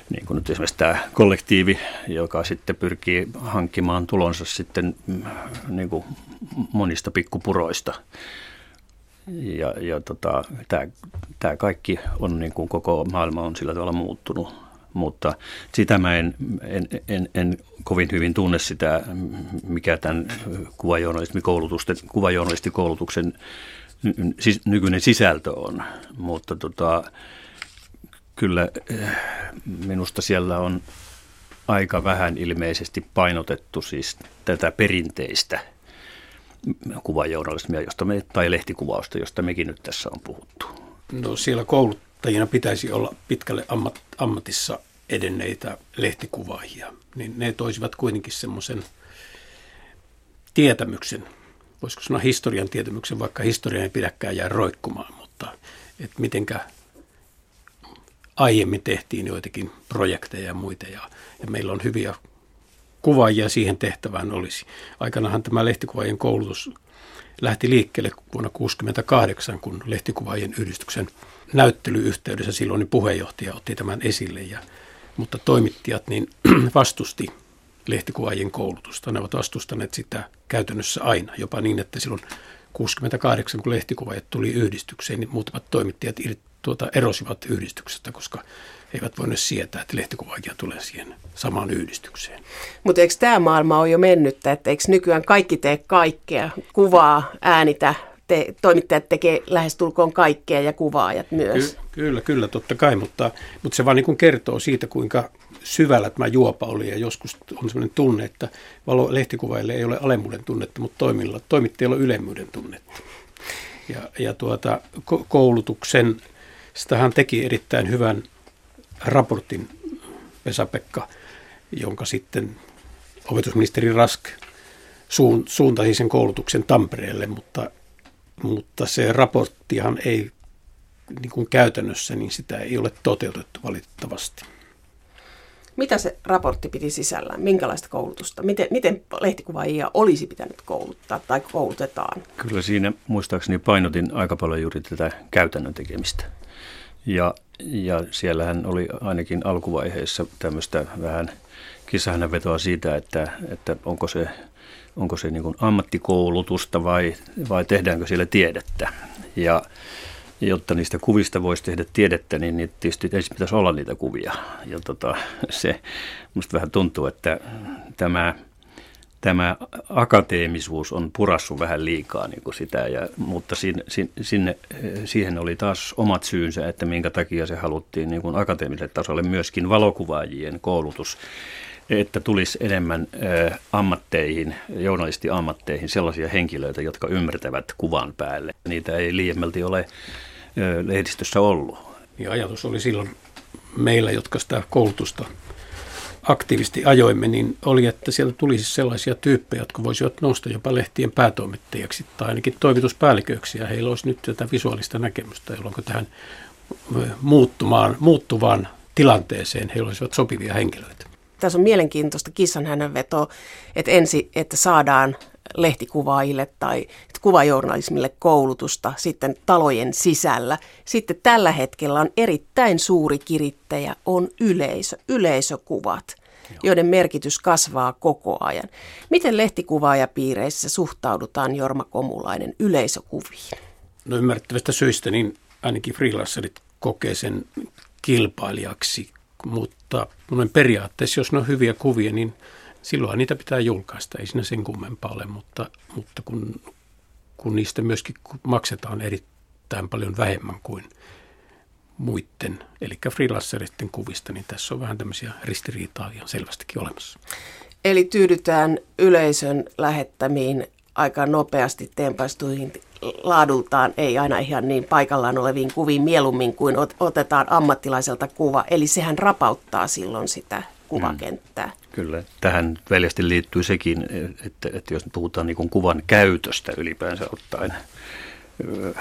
niin kuin nyt esimerkiksi tämä kollektiivi, joka sitten pyrkii hankkimaan tulonsa sitten mm, niin kuin monista pikkupuroista. Ja, ja tota, tämä, tämä kaikki on niin kuin koko maailma on sillä tavalla muuttunut, mutta sitä mä en, en, en, en kovin hyvin tunne sitä, mikä tämän kuvajournalistikoulutuksen nykyinen sisältö on, mutta tota, kyllä eh, minusta siellä on aika vähän ilmeisesti painotettu siis tätä perinteistä kuvajournalismia, josta me, tai lehtikuvausta, josta mekin nyt tässä on puhuttu. No siellä kouluttajina pitäisi olla pitkälle ammat, ammatissa edenneitä lehtikuvaajia, niin ne toisivat kuitenkin semmoisen tietämyksen, voisiko sanoa historian tietämyksen, vaikka historia ei pidäkään jää roikkumaan, mutta että mitenkä aiemmin tehtiin joitakin projekteja ja muita ja, ja meillä on hyviä kuvaajia siihen tehtävään olisi. Aikanahan tämä lehtikuvaajien koulutus lähti liikkeelle vuonna 1968, kun lehtikuvaajien yhdistyksen näyttelyyhteydessä silloin puheenjohtaja otti tämän esille, ja, mutta toimittajat niin vastusti lehtikuvaajien koulutusta. Ne ovat vastustaneet sitä käytännössä aina, jopa niin, että silloin 68, kun lehtikuvaajat tuli yhdistykseen, niin muutamat toimittajat tuota, erosivat yhdistyksestä, koska eivät voineet sietää, että lehtikuvaaja tulee siihen samaan yhdistykseen. Mutta eikö tämä maailma ole jo mennyttä, että eikö nykyään kaikki tee kaikkea, kuvaa, äänitä, te, toimittajat tekee lähestulkoon kaikkea ja kuvaajat myös. Ky- kyllä, kyllä, totta kai, mutta, mutta se vaan niin kertoo siitä, kuinka syvällä tämä juopa oli ja joskus on sellainen tunne, että valo lehtikuvaille ei ole alemmuuden tunnetta, mutta toimilla, toimittajilla on ylemmyyden tunnetta. Ja, ja tuota, koulutuksen sitä hän teki erittäin hyvän raportin Vesa-Pekka, jonka sitten opetusministeri Rask suuntasi sen koulutuksen Tampereelle, mutta, mutta se raporttihan ei niin kuin käytännössä, niin sitä ei ole toteutettu valitettavasti. Mitä se raportti piti sisällään? Minkälaista koulutusta? Miten, miten lehtikuvaajia olisi pitänyt kouluttaa tai koulutetaan? Kyllä siinä muistaakseni painotin aika paljon juuri tätä käytännön tekemistä. Ja, ja siellähän oli ainakin alkuvaiheessa tämmöistä vähän vetoa siitä, että, että onko se, onko se niin ammattikoulutusta vai, vai tehdäänkö siellä tiedettä. Ja jotta niistä kuvista voisi tehdä tiedettä, niin, niin tietysti ensin pitäisi olla niitä kuvia. Ja tota, se musta vähän tuntuu, että tämä tämä akateemisuus on purassu vähän liikaa niin kuin sitä, ja, mutta sinne, sinne, siihen oli taas omat syynsä, että minkä takia se haluttiin niin kuin akateemiselle tasolle myöskin valokuvaajien koulutus, että tulisi enemmän ä, ammatteihin, journalistiammatteihin sellaisia henkilöitä, jotka ymmärtävät kuvan päälle. Niitä ei liiemmälti ole lehdistössä ollut. Ja ajatus oli silloin meillä, jotka sitä koulutusta aktiivisesti ajoimme, niin oli, että sieltä tulisi sellaisia tyyppejä, jotka voisivat nousta jopa lehtien päätoimittajaksi tai ainakin toimituspäälliköiksi, ja heillä olisi nyt tätä visuaalista näkemystä, jolloin tähän muuttumaan, muuttuvaan tilanteeseen heillä olisivat sopivia henkilöitä. Tässä on mielenkiintoista kissan veto, että ensi, että saadaan lehtikuvaajille tai kuvajournalismille koulutusta sitten talojen sisällä. Sitten tällä hetkellä on erittäin suuri kirittäjä, on yleisö, yleisökuvat, Joo. joiden merkitys kasvaa koko ajan. Miten lehtikuvaajapiireissä suhtaudutaan Jorma Komulainen yleisökuviin? No ymmärrettävästä syistä niin ainakin freelancerit kokee sen kilpailijaksi, mutta periaatteessa, jos ne on hyviä kuvia, niin silloin niitä pitää julkaista, ei siinä sen kummempaa ole, mutta, mutta kun, kun niistä myöskin maksetaan erittäin paljon vähemmän kuin muiden, eli freelanceritten kuvista, niin tässä on vähän tämmöisiä ristiriitaa ihan selvästikin olemassa. Eli tyydytään yleisön lähettämiin aika nopeasti teempaistuihin laadultaan, ei aina ihan niin paikallaan oleviin kuviin mieluummin kuin otetaan ammattilaiselta kuva. Eli sehän rapauttaa silloin sitä kuvakenttää. Mm. Kyllä, tähän väljästi liittyy sekin, että, että jos puhutaan niin kuvan käytöstä ylipäänsä ottaen,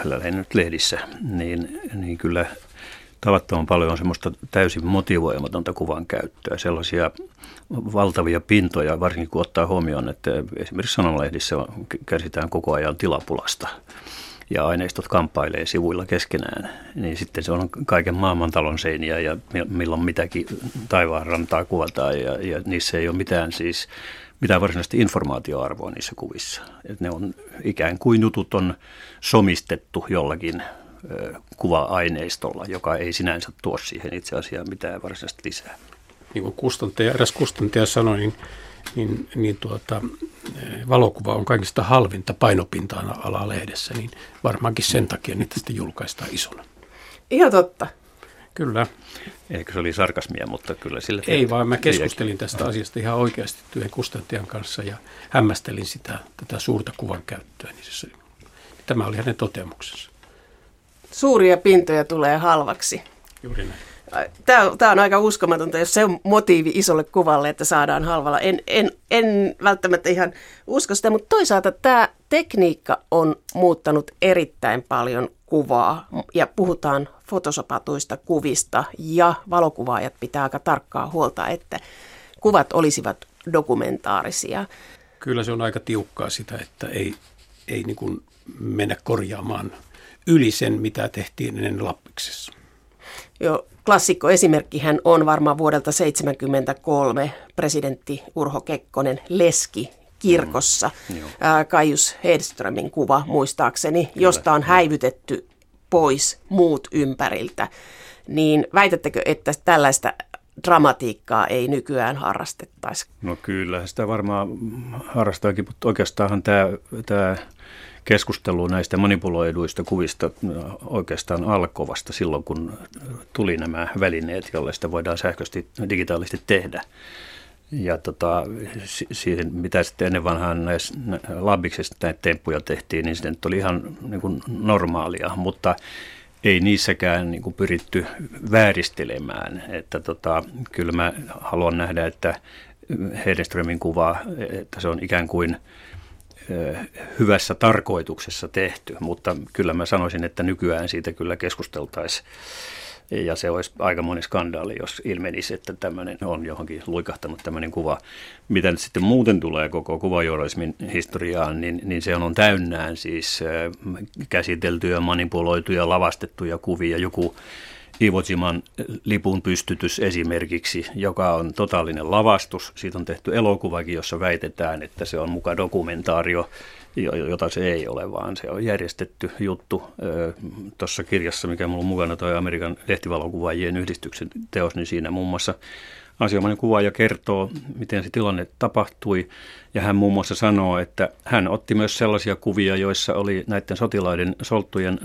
lähinnä nyt lehdissä, niin, niin kyllä tavattoman paljon on semmoista täysin motivoimatonta kuvan käyttöä, sellaisia valtavia pintoja, varsinkin kun ottaa huomioon, että esimerkiksi sanonlehdissä kärsitään koko ajan tilapulasta ja aineistot kamppailee sivuilla keskenään, niin sitten se on kaiken maailmantalon seiniä ja milloin mitäkin taivaan rantaa kuvataan ja, ja niissä ei ole mitään siis mitään varsinaista informaatioarvoa niissä kuvissa. Et ne on ikään kuin jutut on somistettu jollakin kuva-aineistolla, joka ei sinänsä tuo siihen itse asiaan mitään varsinaista lisää. Niin kuin kustantaja, eräs kustantaja sanoi, niin, niin, niin tuota, valokuva on kaikista halvinta painopinta-alaa lehdessä, niin varmaankin sen takia niitä sitten julkaistaan isona. Ihan totta. Kyllä. Ehkä se oli sarkasmia, mutta kyllä sillä... Ei vaan, mä keskustelin tästä asiasta ihan oikeasti yhden kustantajan kanssa ja hämmästelin sitä, tätä suurta kuvan käyttöä. Niin se, tämä oli hänen toteamuksensa. Suuria pintoja tulee halvaksi. Juuri näin. Tämä, tämä on aika uskomatonta, jos se on motiivi isolle kuvalle, että saadaan halvalla. En, en, en välttämättä ihan usko sitä, mutta toisaalta tämä tekniikka on muuttanut erittäin paljon kuvaa ja puhutaan fotosopatuista kuvista ja valokuvaajat pitää aika tarkkaa huolta, että kuvat olisivat dokumentaarisia. Kyllä se on aika tiukkaa sitä, että ei, ei niin kuin mennä korjaamaan yli sen, mitä tehtiin ennen Lappiksessa. Joo, klassikko esimerkkihän on varmaan vuodelta 1973 presidentti Urho Kekkonen Leski kirkossa. Mm, Kaius Hedströmin kuva muistaakseni, Kyllä, josta on häivytetty pois muut ympäriltä. Niin väitättekö, että tällaista dramatiikkaa ei nykyään harrastettaisi? No kyllä, sitä varmaan harrastaakin, mutta oikeastaan tämä, tämä keskustelu näistä manipuloiduista kuvista oikeastaan alkoi vasta silloin, kun tuli nämä välineet, joilla sitä voidaan sähköisesti digitaalisesti tehdä. Ja tota, siihen, mitä sitten ennen vanhaan näissä labiksissa näitä temppuja tehtiin, niin se oli ihan niin kuin normaalia, mutta ei niissäkään niin kuin pyritty vääristelemään. Että tota, kyllä mä haluan nähdä, että Hedenströmin kuva, että se on ikään kuin hyvässä tarkoituksessa tehty, mutta kyllä mä sanoisin, että nykyään siitä kyllä keskusteltaisiin ja se olisi aika moni skandaali, jos ilmenisi, että tämmöinen on johonkin luikahtanut tämmöinen kuva. Mitä nyt sitten muuten tulee koko kuvajournalismin historiaan, niin, niin se on täynnään siis käsiteltyjä, manipuloituja, lavastettuja kuvia. Joku Ivo Ziman lipun pystytys esimerkiksi, joka on totaalinen lavastus. Siitä on tehty elokuvakin, jossa väitetään, että se on mukaan dokumentaario jota se ei ole, vaan se on järjestetty juttu. Tuossa kirjassa, mikä mulla on mukana, tuo Amerikan lehtivalokuvaajien yhdistyksen teos, niin siinä muun muassa asianomainen kuvaaja kertoo, miten se tilanne tapahtui. Ja hän muun muassa sanoo, että hän otti myös sellaisia kuvia, joissa oli näiden sotilaiden solttujen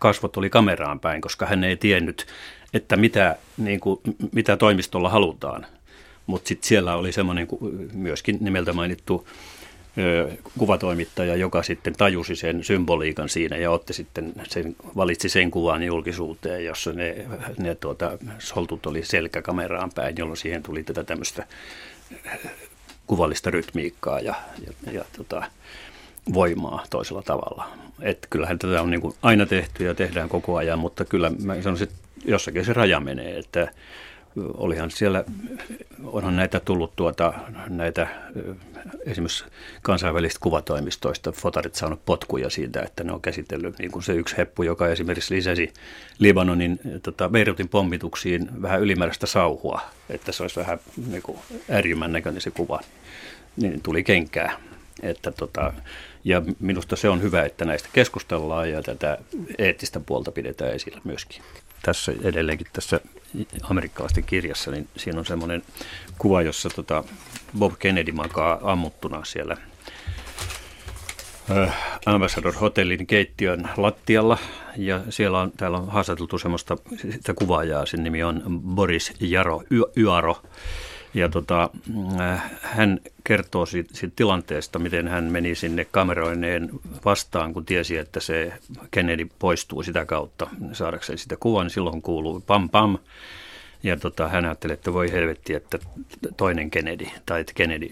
kasvot oli kameraan päin, koska hän ei tiennyt, että mitä, niin kuin, mitä toimistolla halutaan. Mutta sitten siellä oli semmoinen myöskin nimeltä mainittu kuvatoimittaja, joka sitten tajusi sen symboliikan siinä ja otti sitten sen, valitsi sen kuvan julkisuuteen, jossa ne, ne tuota, soltut oli selkäkameraan päin, jolloin siihen tuli tätä tämmöistä kuvallista rytmiikkaa ja, ja, ja tota, voimaa toisella tavalla. Et kyllähän tätä on niin aina tehty ja tehdään koko ajan, mutta kyllä mä sanoisin, että jossakin se raja menee, että olihan siellä, onhan näitä tullut tuota, näitä esimerkiksi kansainvälistä kuvatoimistoista, fotarit saanut potkuja siitä, että ne on käsitellyt, niin kuin se yksi heppu, joka esimerkiksi lisäsi Libanonin tota, Beirutin pommituksiin vähän ylimääräistä sauhua, että se olisi vähän niin kuin ärjymän näköinen se kuva, niin tuli kenkää. Että tota, ja minusta se on hyvä, että näistä keskustellaan ja tätä eettistä puolta pidetään esillä myöskin tässä edelleenkin tässä amerikkalaisten kirjassa, niin siinä on semmoinen kuva, jossa tota Bob Kennedy makaa ammuttuna siellä äh, Ambassador Hotellin keittiön lattialla. Ja siellä on, täällä on haastateltu semmoista sitä kuvaajaa, sen nimi on Boris Jaro, Yaro ja tota, äh, hän kertoo siitä, siitä tilanteesta, miten hän meni sinne kameroineen vastaan, kun tiesi, että se Kennedy poistuu sitä kautta saadakseen sitä kuvan. Silloin kuuluu pam pam. ja tota, hän ajatteli, että voi helvetti, että toinen Kennedy, tai että Kennedy,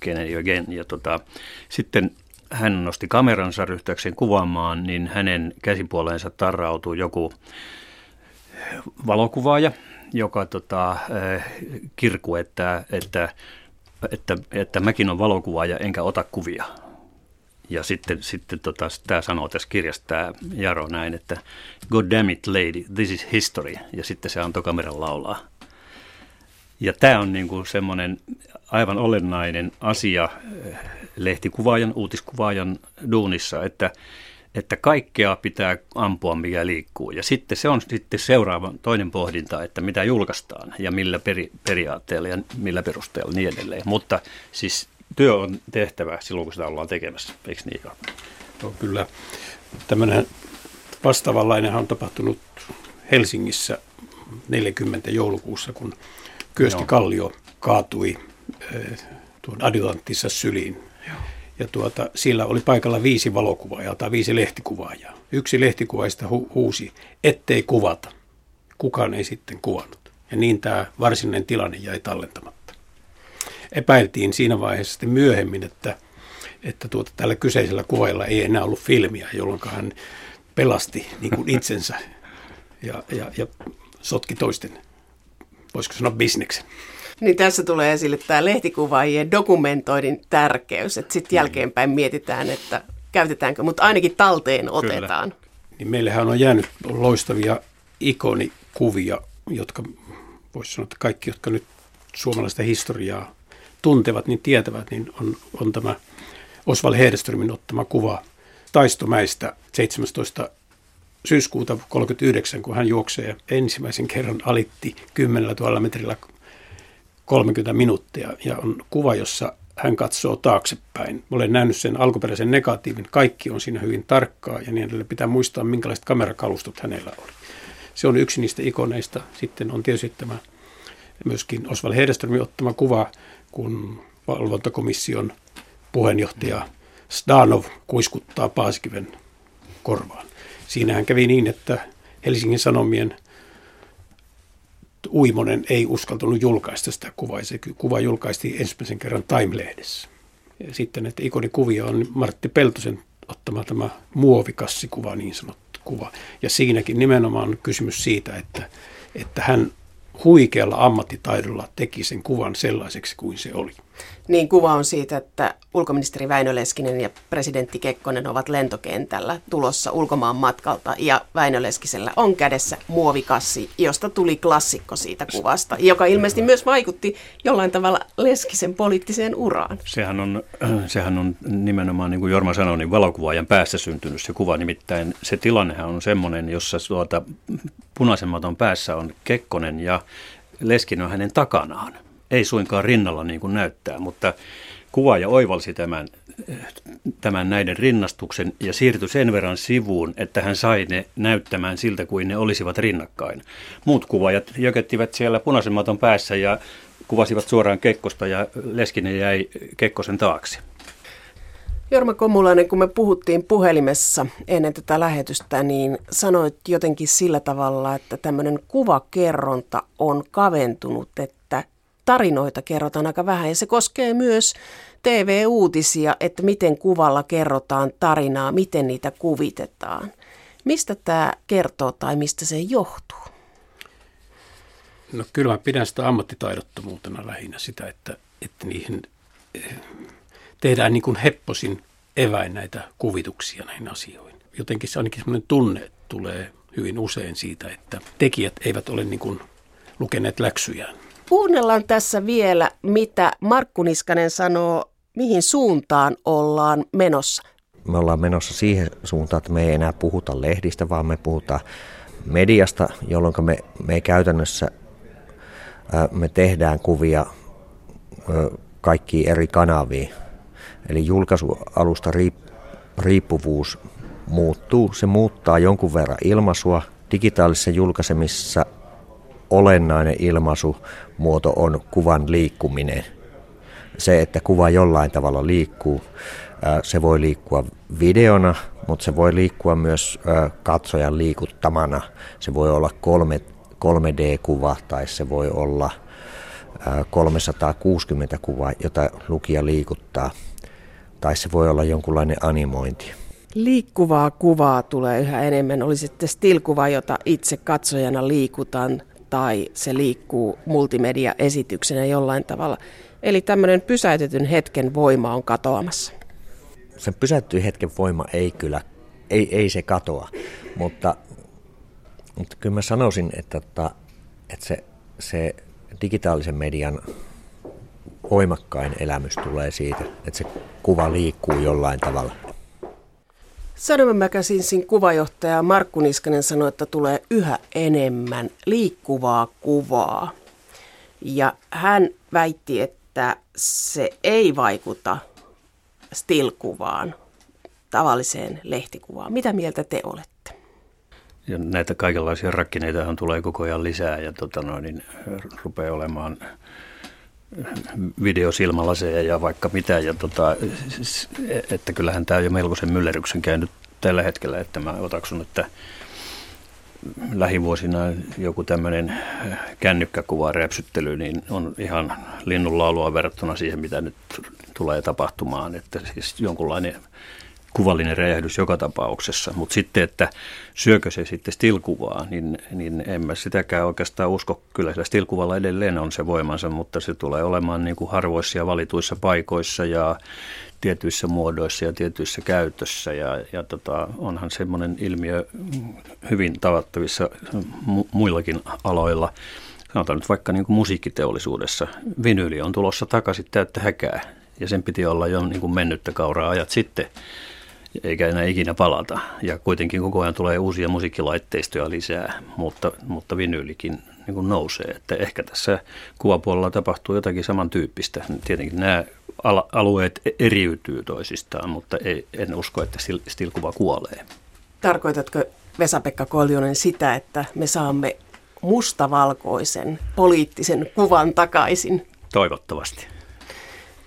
Kennedy again. Ja tota, sitten hän nosti kameransa ryhtyäkseen kuvaamaan, niin hänen käsipuoleensa tarrautui joku valokuvaaja, joka tota, eh, kirku, että, että, että, että mäkin on valokuvaaja enkä ota kuvia. Ja sitten, sitten tota, tämä sanoo tässä kirjassa, tämä Jaro näin, että God damn it lady, this is history. Ja sitten se antoi kameran laulaa. Ja tämä on niinku semmoinen aivan olennainen asia eh, lehtikuvaajan, uutiskuvaajan duunissa, että, että kaikkea pitää ampua, mikä liikkuu. Ja sitten se on sitten seuraava toinen pohdinta, että mitä julkaistaan ja millä peri, periaatteella ja millä perusteella niin edelleen. Mutta siis työ on tehtävä silloin, kun sitä ollaan tekemässä, eikö niin? No, kyllä. Tämmöinen vastaavanlainen on tapahtunut Helsingissä 40 joulukuussa, kun Kyösti Kallio kaatui eh, tuon adjutanttinsa syliin. Ja tuota, sillä oli paikalla viisi valokuvaajaa tai viisi lehtikuvaajaa. Yksi lehtikuvaista hu- huusi, ettei kuvata. Kukaan ei sitten kuvannut. Ja niin tämä varsinainen tilanne jäi tallentamatta. Epäiltiin siinä vaiheessa sitten myöhemmin, että, että tuota, tällä kyseisellä kuvaajalla ei enää ollut filmiä, jolloin hän pelasti niin kuin itsensä ja, ja, ja sotki toisten, voisiko sanoa, bisneksen. Niin tässä tulee esille tämä lehtikuvaajien dokumentoinnin tärkeys, että sitten jälkeenpäin mietitään, että käytetäänkö, mutta ainakin talteen otetaan. Kyllä. Niin meillähän on jäänyt loistavia ikonikuvia, jotka voisi sanoa, että kaikki, jotka nyt suomalaista historiaa tuntevat, niin tietävät, niin on, on tämä Oswald Hedströmin ottama kuva Taistomäistä 17 syyskuuta 1939, kun hän juoksee ensimmäisen kerran alitti 10 000 metrillä 30 minuuttia ja on kuva, jossa hän katsoo taaksepäin. Olen nähnyt sen alkuperäisen negatiivin. Kaikki on siinä hyvin tarkkaa ja niin edelleen. Pitää muistaa, minkälaiset kamerakalustot hänellä oli. Se on yksi niistä ikoneista. Sitten on tietysti tämä myöskin Oswald Hedeströmin ottama kuva, kun valvontakomission puheenjohtaja Stanov kuiskuttaa Paasikiven korvaan. Siinähän kävi niin, että Helsingin Sanomien – Uimonen ei uskaltanut julkaista sitä kuvaa. Se kuva julkaistiin ensimmäisen kerran Time-lehdessä. Ja sitten että ikonikuvia on Martti Peltosen ottama tämä muovikassikuva, niin sanottu kuva. Ja siinäkin nimenomaan on kysymys siitä, että, että hän huikealla ammattitaidolla teki sen kuvan sellaiseksi kuin se oli. Niin kuva on siitä, että ulkoministeri Väinö Leskinen ja presidentti Kekkonen ovat lentokentällä tulossa ulkomaan matkalta ja Väinö Leskisellä on kädessä muovikassi, josta tuli klassikko siitä kuvasta, joka ilmeisesti myös vaikutti jollain tavalla Leskisen poliittiseen uraan. Sehän on, sehän on nimenomaan, niin kuin Jorma sanoi, niin valokuvaajan päässä syntynyt se kuva. Nimittäin se tilannehan on semmoinen, jossa tuota, punaisemmaton päässä on Kekkonen ja Leskinen on hänen takanaan ei suinkaan rinnalla niin kuin näyttää, mutta kuvaaja oivalsi tämän, tämän näiden rinnastuksen ja siirtyi sen verran sivuun, että hän sai ne näyttämään siltä kuin ne olisivat rinnakkain. Muut kuvaajat jökettivät siellä punaisemmaton päässä ja kuvasivat suoraan Kekkosta ja Leskinen jäi Kekkosen taakse. Jorma Komulainen, kun me puhuttiin puhelimessa ennen tätä lähetystä, niin sanoit jotenkin sillä tavalla, että tämmöinen kuvakerronta on kaventunut, että tarinoita kerrotaan aika vähän ja se koskee myös TV-uutisia, että miten kuvalla kerrotaan tarinaa, miten niitä kuvitetaan. Mistä tämä kertoo tai mistä se johtuu? No kyllä mä pidän sitä ammattitaidottomuutena lähinnä sitä, että, että niihin eh, tehdään niin kuin hepposin eväin näitä kuvituksia näihin asioihin. Jotenkin se ainakin semmoinen tunne tulee hyvin usein siitä, että tekijät eivät ole niin kuin lukeneet läksyjään. Kuunnellaan tässä vielä, mitä Markku Niskanen sanoo, mihin suuntaan ollaan menossa. Me ollaan menossa siihen suuntaan, että me ei enää puhuta lehdistä, vaan me puhutaan mediasta, jolloin me, me käytännössä me tehdään kuvia kaikki eri kanaviin. Eli julkaisualusta riippuvuus muuttuu. Se muuttaa jonkun verran ilmaisua. Digitaalisessa julkaisemissa olennainen ilmaisumuoto on kuvan liikkuminen. Se, että kuva jollain tavalla liikkuu, se voi liikkua videona, mutta se voi liikkua myös katsojan liikuttamana. Se voi olla kolme, 3D-kuva tai se voi olla 360 kuvaa, jota lukija liikuttaa, tai se voi olla jonkunlainen animointi. Liikkuvaa kuvaa tulee yhä enemmän. Oli sitten stilkuva, jota itse katsojana liikutan, tai se liikkuu multimedia-esityksenä jollain tavalla. Eli tämmöinen pysäytetyn hetken voima on katoamassa. Sen pysäytetyn hetken voima ei kyllä, ei, ei se katoa, mutta, mutta kyllä mä sanoisin, että, että, että se, se digitaalisen median voimakkain elämys tulee siitä, että se kuva liikkuu jollain tavalla. Sanoma Magazinesin kuvajohtaja Markku Niskanen sanoi, että tulee yhä enemmän liikkuvaa kuvaa. Ja hän väitti, että se ei vaikuta still-kuvaan, tavalliseen lehtikuvaan. Mitä mieltä te olette? Ja näitä kaikenlaisia rakkineitahan tulee koko ajan lisää ja tota noin, niin rupeaa olemaan videosilmälaseja ja vaikka mitä. Ja tota, että kyllähän tämä on jo melkoisen myllerryksen käynyt tällä hetkellä, että mä otaksun, että lähivuosina joku tämmöinen kännykkäkuva räpsyttely niin on ihan linnunlaulua verrattuna siihen, mitä nyt tulee tapahtumaan. Että siis jonkunlainen kuvallinen räjähdys joka tapauksessa. Mutta sitten, että syökö se sitten stilkuvaa, niin, niin en mä sitäkään oikeastaan usko. Kyllä sillä stilkuvalla edelleen on se voimansa, mutta se tulee olemaan niin kuin harvoissa ja valituissa paikoissa ja tietyissä muodoissa ja tietyissä käytössä. Ja, ja tota, onhan semmoinen ilmiö hyvin tavattavissa mu- muillakin aloilla. Sanotaan nyt vaikka niin kuin musiikkiteollisuudessa. Vinyyli on tulossa takaisin täyttä häkää ja sen piti olla jo niin kuin mennyttä kauraa ajat sitten eikä enää ikinä palata. Ja kuitenkin koko ajan tulee uusia musiikkilaitteistoja lisää, mutta, mutta vinyylikin niin kuin nousee. Että ehkä tässä kuvapuolella tapahtuu jotakin samantyyppistä. Tietenkin nämä alueet e-, eriytyy toisistaan, mutta ei, en usko, että stilkuva kuolee. Tarkoitatko Vesa-Pekka Koljonen sitä, että me saamme mustavalkoisen poliittisen kuvan takaisin? Toivottavasti.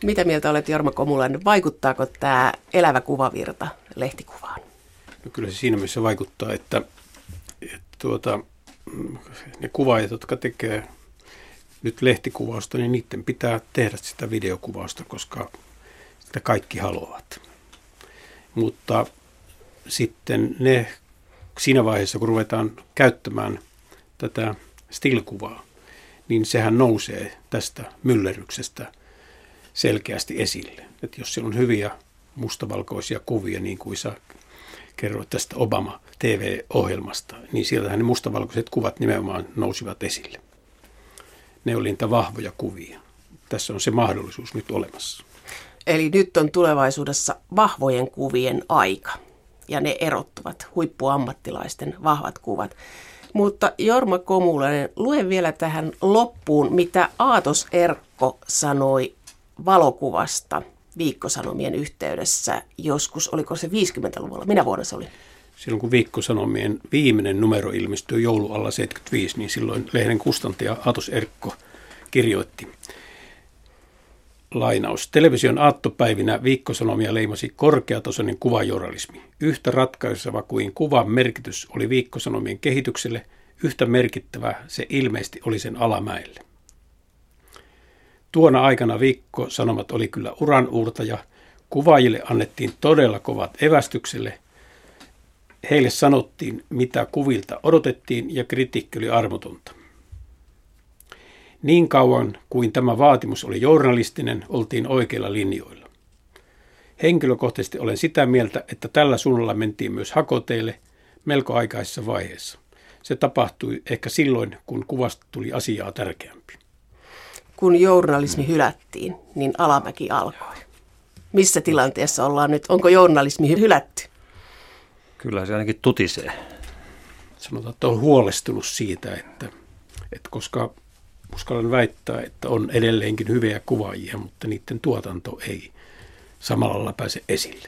Mitä mieltä olet Jorma Komulainen? Vaikuttaako tämä elävä kuvavirta lehtikuvaan? No kyllä se siinä mielessä vaikuttaa, että, että tuota, ne kuvaajat, jotka tekee nyt lehtikuvausta, niin niiden pitää tehdä sitä videokuvausta, koska sitä kaikki haluavat. Mutta sitten ne siinä vaiheessa, kun ruvetaan käyttämään tätä stilkuvaa, niin sehän nousee tästä myllerryksestä – selkeästi esille. Että jos siellä on hyviä mustavalkoisia kuvia, niin kuin sä kerroit tästä Obama TV-ohjelmasta, niin sieltähän ne mustavalkoiset kuvat nimenomaan nousivat esille. Ne oli niitä vahvoja kuvia. Tässä on se mahdollisuus nyt olemassa. Eli nyt on tulevaisuudessa vahvojen kuvien aika ja ne erottuvat huippuammattilaisten vahvat kuvat. Mutta Jorma Komulainen, luen vielä tähän loppuun, mitä Aatos Erkko sanoi valokuvasta viikkosanomien yhteydessä joskus, oliko se 50-luvulla? Minä vuonna se oli? Silloin kun viikkosanomien viimeinen numero ilmestyi joulualla 75, niin silloin lehden kustantaja Atos Erkko kirjoitti lainaus. Television aattopäivinä viikkosanomia leimasi korkeatasoinen kuvajournalismi. Yhtä ratkaiseva kuin kuvan merkitys oli viikkosanomien kehitykselle, yhtä merkittävä se ilmeisesti oli sen alamäelle. Tuona aikana viikko sanomat oli kyllä uran uurtaja. Kuvaajille annettiin todella kovat evästykselle. Heille sanottiin, mitä kuvilta odotettiin ja kritiikki oli armotonta. Niin kauan kuin tämä vaatimus oli journalistinen, oltiin oikeilla linjoilla. Henkilökohtaisesti olen sitä mieltä, että tällä suunnalla mentiin myös hakoteille melko aikaisessa vaiheessa. Se tapahtui ehkä silloin, kun kuvasta tuli asiaa tärkeämpi kun journalismi hylättiin, niin alamäki alkoi. Missä tilanteessa ollaan nyt? Onko journalismi hylätty? Kyllä se ainakin tutisee. Sanotaan, että on huolestunut siitä, että, että koska uskallan väittää, että on edelleenkin hyviä kuvaajia, mutta niiden tuotanto ei samalla lailla pääse esille.